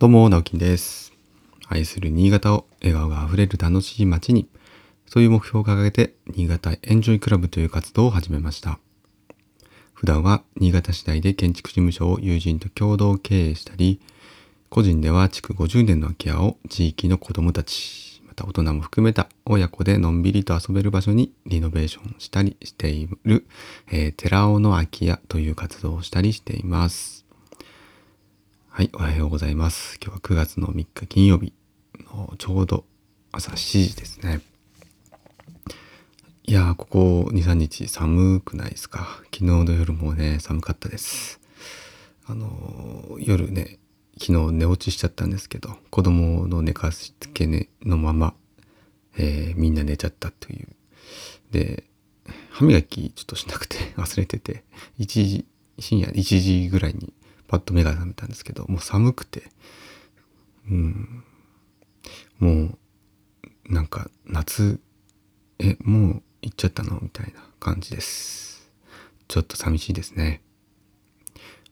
どうも、直樹です。愛する新潟を笑顔があふれる楽しい街に、そういう目標を掲げて、新潟エンジョイクラブという活動を始めました。普段は新潟市内で建築事務所を友人と共同経営したり、個人では築50年の空き家を地域の子供たち、また大人も含めた親子でのんびりと遊べる場所にリノベーションしたりしている、えー、寺尾の空き家という活動をしたりしています。はい、おはようございます。今日は9月の3日金曜日のちょうど朝7時ですね。いやー、ここ2、3日寒くないですか？昨日の夜もね、寒かったです。あのー夜ね、昨日寝落ちしちゃったんですけど、子供の寝かしつけ、ね、のまま、えーみんな寝ちゃったという。で、歯磨きちょっとしなくて 忘れてて、1時、深夜1時ぐらいにパッと目が覚めたんですけど、もう寒くて、うん、もう、なんか夏、え、もう行っちゃったの？みたいな感じです。ちょっと寂しいですね。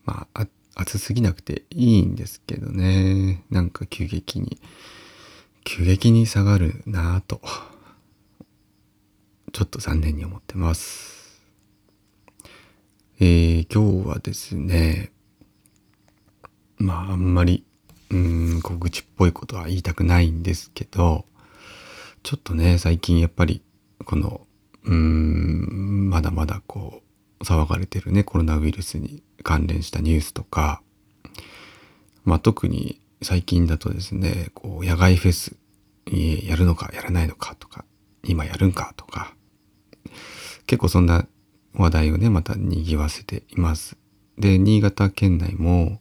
まあ、あ暑すぎなくていいんですけどね。なんか急激に、急激に下がるなぁと、ちょっと残念に思ってます。えー、今日はですね、まああんまり、うーん、こう愚痴っぽいことは言いたくないんですけど、ちょっとね、最近やっぱり、この、うーん、まだまだこう、騒がれてるね、コロナウイルスに関連したニュースとか、まあ特に最近だとですね、こう、野外フェス、やるのかやらないのかとか、今やるんかとか、結構そんな話題をね、また賑わせています。で、新潟県内も、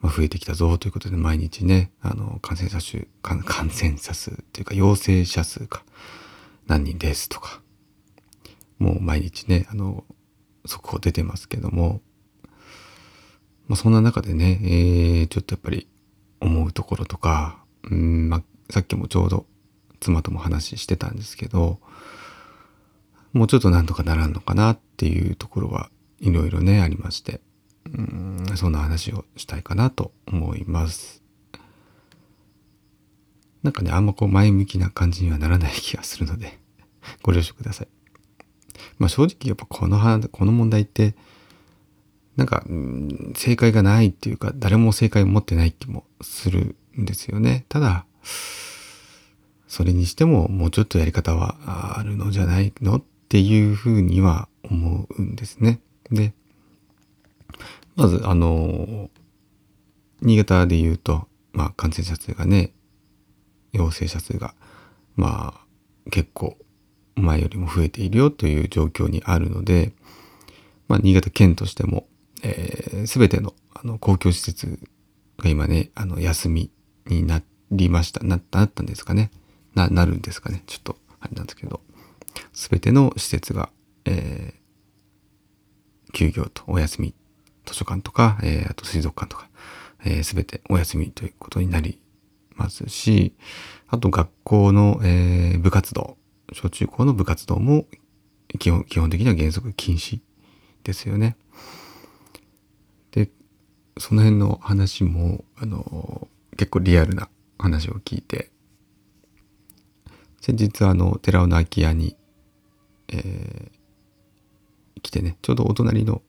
ま、増えてきたぞということで毎日ね、あの、感染者数、感染者数っていうか陽性者数が何人ですとか、もう毎日ね、あの、速報出てますけども、まあ、そんな中でね、えー、ちょっとやっぱり思うところとか、うん、まあ、さっきもちょうど妻とも話してたんですけど、もうちょっとなんとかならんのかなっていうところはいろいろね、ありまして、うん、そんな話をしたいかなと思います。なんかね、あんまこう前向きな感じにはならない気がするので、ご了承ください。まあ正直やっぱこの話、この問題って、なんか、正解がないっていうか、誰も正解を持ってない気もするんですよね。ただ、それにしてももうちょっとやり方はあるのじゃないのっていうふうには思うんですね。で、まず、あの、新潟で言うと、まあ感染者数がね、陽性者数が、まあ結構前よりも増えているよという状況にあるので、まあ新潟県としても、えー、全てのあの公共施設が今ね、あの休みになりました。ななったんですかね。な、なるんですかね。ちょっと、あれなんですけど、全ての施設が、えー休業とお休み、図書館とか、えーあと水族館とか、えー、全てお休みということになりますし、あと学校の、えー部活動、小中高の部活動も基本基本的には原則禁止ですよね。で、その辺の話も、あの、結構リアルな話を聞いて、先日あの、寺尾の空き家に、えー来てね、ちょうどお隣の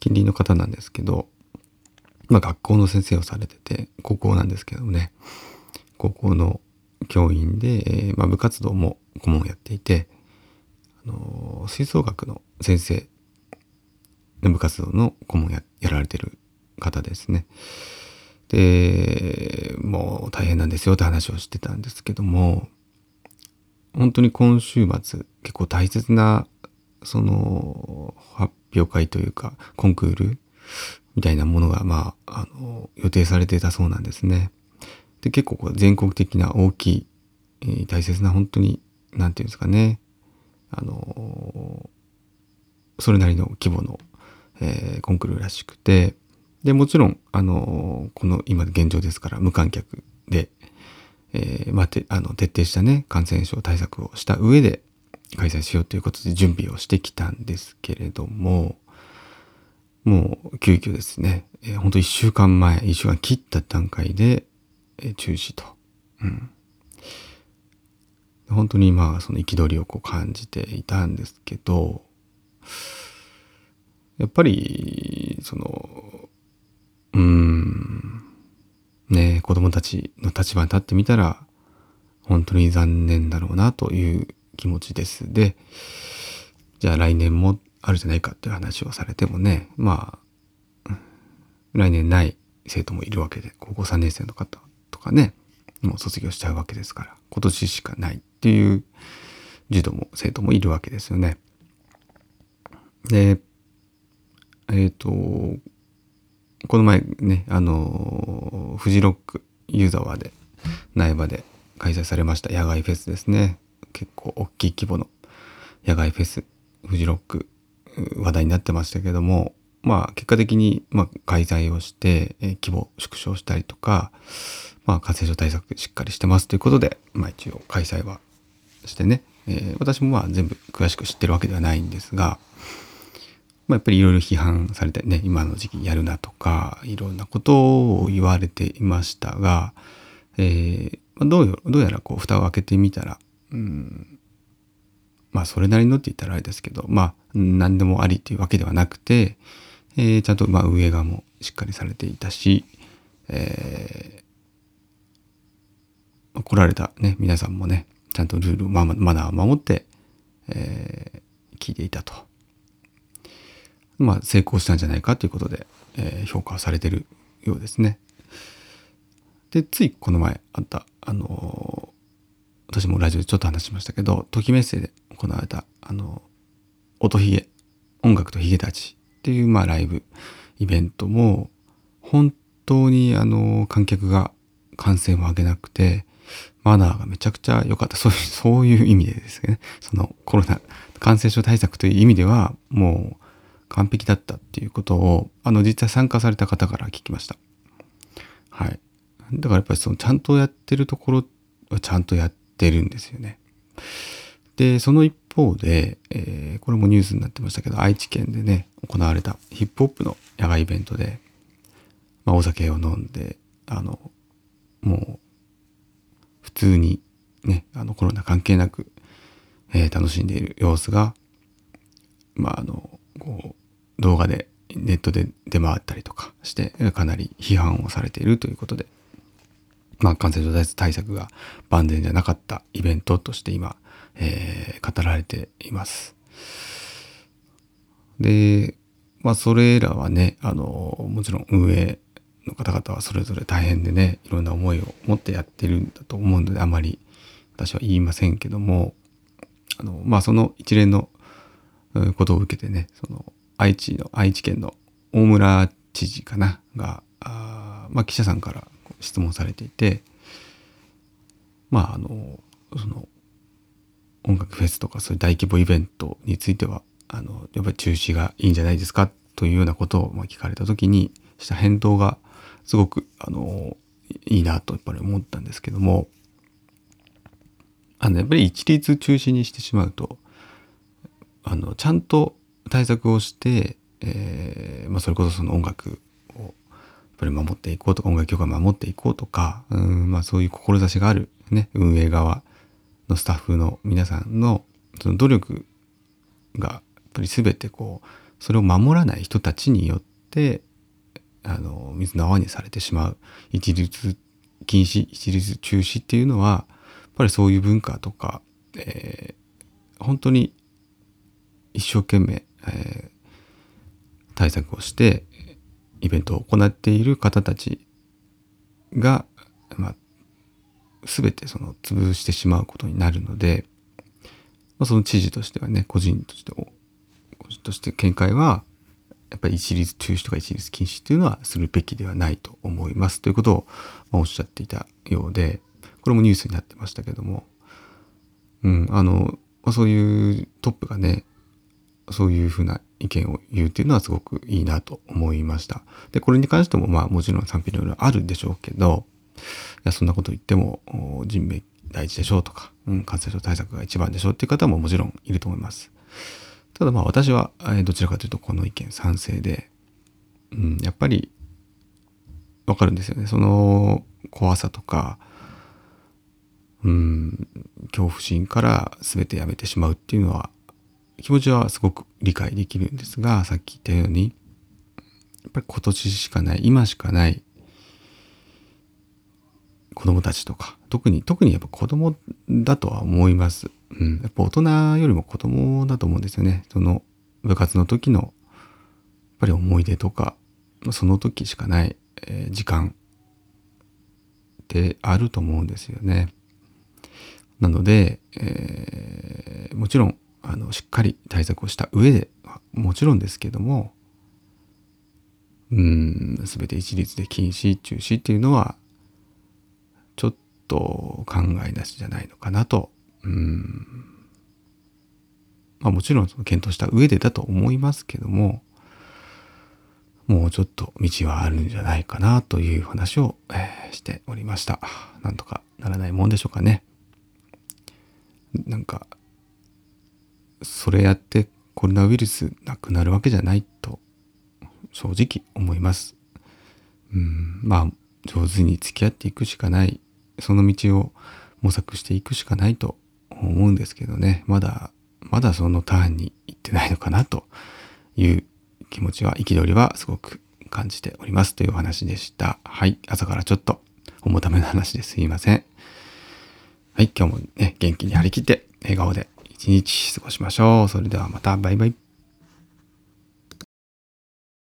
近隣の方なんですけど、まあ学校の先生をされてて、高校なんですけどね、高校の教員で、えーまあ部活動も顧問をやっていて、あのー吹奏楽の先生の部活動の顧問ややられてる方ですね。で、もう大変なんですよって話をしてたんですけども、本当に今週末結構大切なその発表会というかコンクールみたいなものがまあ、あの、予定されてたそうなんですね。で、結構全国的な大きい、えー大切な本当に、なんていうんですかね、あのそれなりの規模の、えーコンクールらしくて、で、もちろん、あのこの今現状ですから無観客で、えーまあ、てあの徹底したね、感染症対策をした上で開催しようということで準備をしてきたんですけれども、もう急遽ですね、えー、本当1週間前、1週間切った段階で、え中止と。うん本当にまあその憤りをこう感じていたんですけどやっぱりそのうーんね子供たちの立場に立ってみたら本当に残念だろうなという気持ちですでじゃあ来年もあるじゃないかっていう話をされてもねまあ来年ない生徒もいるわけで高校3年生の方とかねもう卒業しちゃうわけですから今年しかないっていう児童も生徒もいるわけですよね。でえっ、ー、とこの前ねあのフジロックユーザーで苗場で開催されました野外フェスですね結構大きい規模の野外フェスフジロック話題になってましたけどもまあ結果的にま開催をして、え規模縮小したりとかまあ感染症対策しっかりしてますということでまあ一応開催はしてね、えー、私もまあ全部詳しく知ってるわけではないんですがまあ、やっぱりいろいろ批判されてね今の時期やるなとかいろんなことを言われていましたが、えー、どうどうやらこう蓋を開けてみたら、まあそれなりのって言ったらあれですけどまあ何でもありっていうわけではなくて、えー、ちゃんとまあ運営側もしっかりされていたし、えー、来られたね皆さんもねちゃんとルールママナーを守って、えー、聞いていたと。まあ、成功したんじゃないかということで、えー、評価されてるようですね。でついこの前あったあの、私もラジオでちょっと話しましたけど「ときメッセ」で行われたあの音ひげ音楽とひげたちっていうまあライブイベントも本当にあの観客が歓声も上げなくてマナーがめちゃくちゃ良かったそういう そういう意味でですねそのコロナ感染症対策という意味ではもう完璧だったっていうことをあの実際参加された方から聞きました。はい。だからやっぱりそのちゃんとやってるところはちゃんとやってるんですよね。で、その一方で、えー、これもニュースになってましたけど、愛知県でね、行われたヒップホップの野外イベントで、まあ、お酒を飲んで、あの、もう、普通にね、あのコロナ関係なく、えー、楽しんでいる様子が、まあ、あの、こう動画でネットで出回ったりとかしてかなり批判をされているということで、まあ、感染症対策が万全じゃなかったイベントとして今、えー、語られています。で、まあ、それらはねあのもちろん運営の方々はそれぞれ大変でねいろんな思いを持ってやってるんだと思うのであまり私は言いませんけどもあのまあその一連のことを受けてねその愛知の愛知県の大村知事かながあ、まあ、記者さんから質問されていてまああのその音楽フェスとかそういう大規模イベントについてはあのやっぱり中止がいいんじゃないですか？というようなことを聞かれた時にした返答がすごくあのいいなとやっぱり思ったんですけどもあのやっぱり一律中止にしてしまうとあのちゃんと対策をして、えーまあ、それこそその音楽ぱり守っていこうとか音楽協会守っていこうとかうん、まあ、そういう志がある、ね、運営側のスタッフの皆さんのその努力がやっぱり全てこうそれを守らない人たちによってあの水の泡にされてしまう一律禁止一律中止っていうのはやっぱりそういう文化とか、えー、本当に一生懸命、えー、対策をしてイベントを行っている方たちが、まあ、全てその潰してしまうことになるので、まあ、その知事としてはね個人として個人として見解はやっぱり一律中止とか一律禁止っていうのはするべきではないと思います。ということを、おっしゃっていたようでこれもニュースになってましたけども、うん、あの、ま、そういうトップがねそういうふうな意見を言うっていうのはすごくいいなと思いました。で、これに関してもまあもちろん賛否いろいろあるでしょうけど、いや、そんなこと言っても人命大事でしょうとか、うん、感染症対策が一番でしょうっていう方ももちろんいると思います。ただまあ私は、どちらかというとこの意見賛成で、うん、やっぱりわかるんですよね。その怖さとか、うん、恐怖心から全てやめてしまうっていうのは、気持ちはすごく理解できるんですが、さっき言ったように、やっぱり今年しかない、今しかない子供たちとか、特に、特にやっぱ子供だとは思います。うん。やっぱ大人よりも子供だと思うんですよね。その部活の時の、やっぱり思い出とか、その時しかない、え、時間ってあると思うんですよね。なので、えー、もちろん、の、しっかり対策をした上で、もちろんですけども、うん、すべて一律で禁止、中止っていうのは、ちょっと考えなしじゃないのかなと、うん、まあもちろんその検討した上でだと思いますけども、もうちょっと道はあるんじゃないかなという話を、えー、しておりました。なんとかならないもんでしょうかね。なんか、それやってコロナウイルスなくなるわけじゃないと正直思います。うん、まあ上手に付き合っていくしかない、その道を模索していくしかないと思うんですけどね、まだ、まだそのターンに行ってないのかなという気持ちは、憤りはすごく感じておりますというお話でした。はい。朝からちょっと重ための話ですいません。はい。今日もね、元気に張り切って笑顔で一日過ごしましょう。それではまたバイバイ。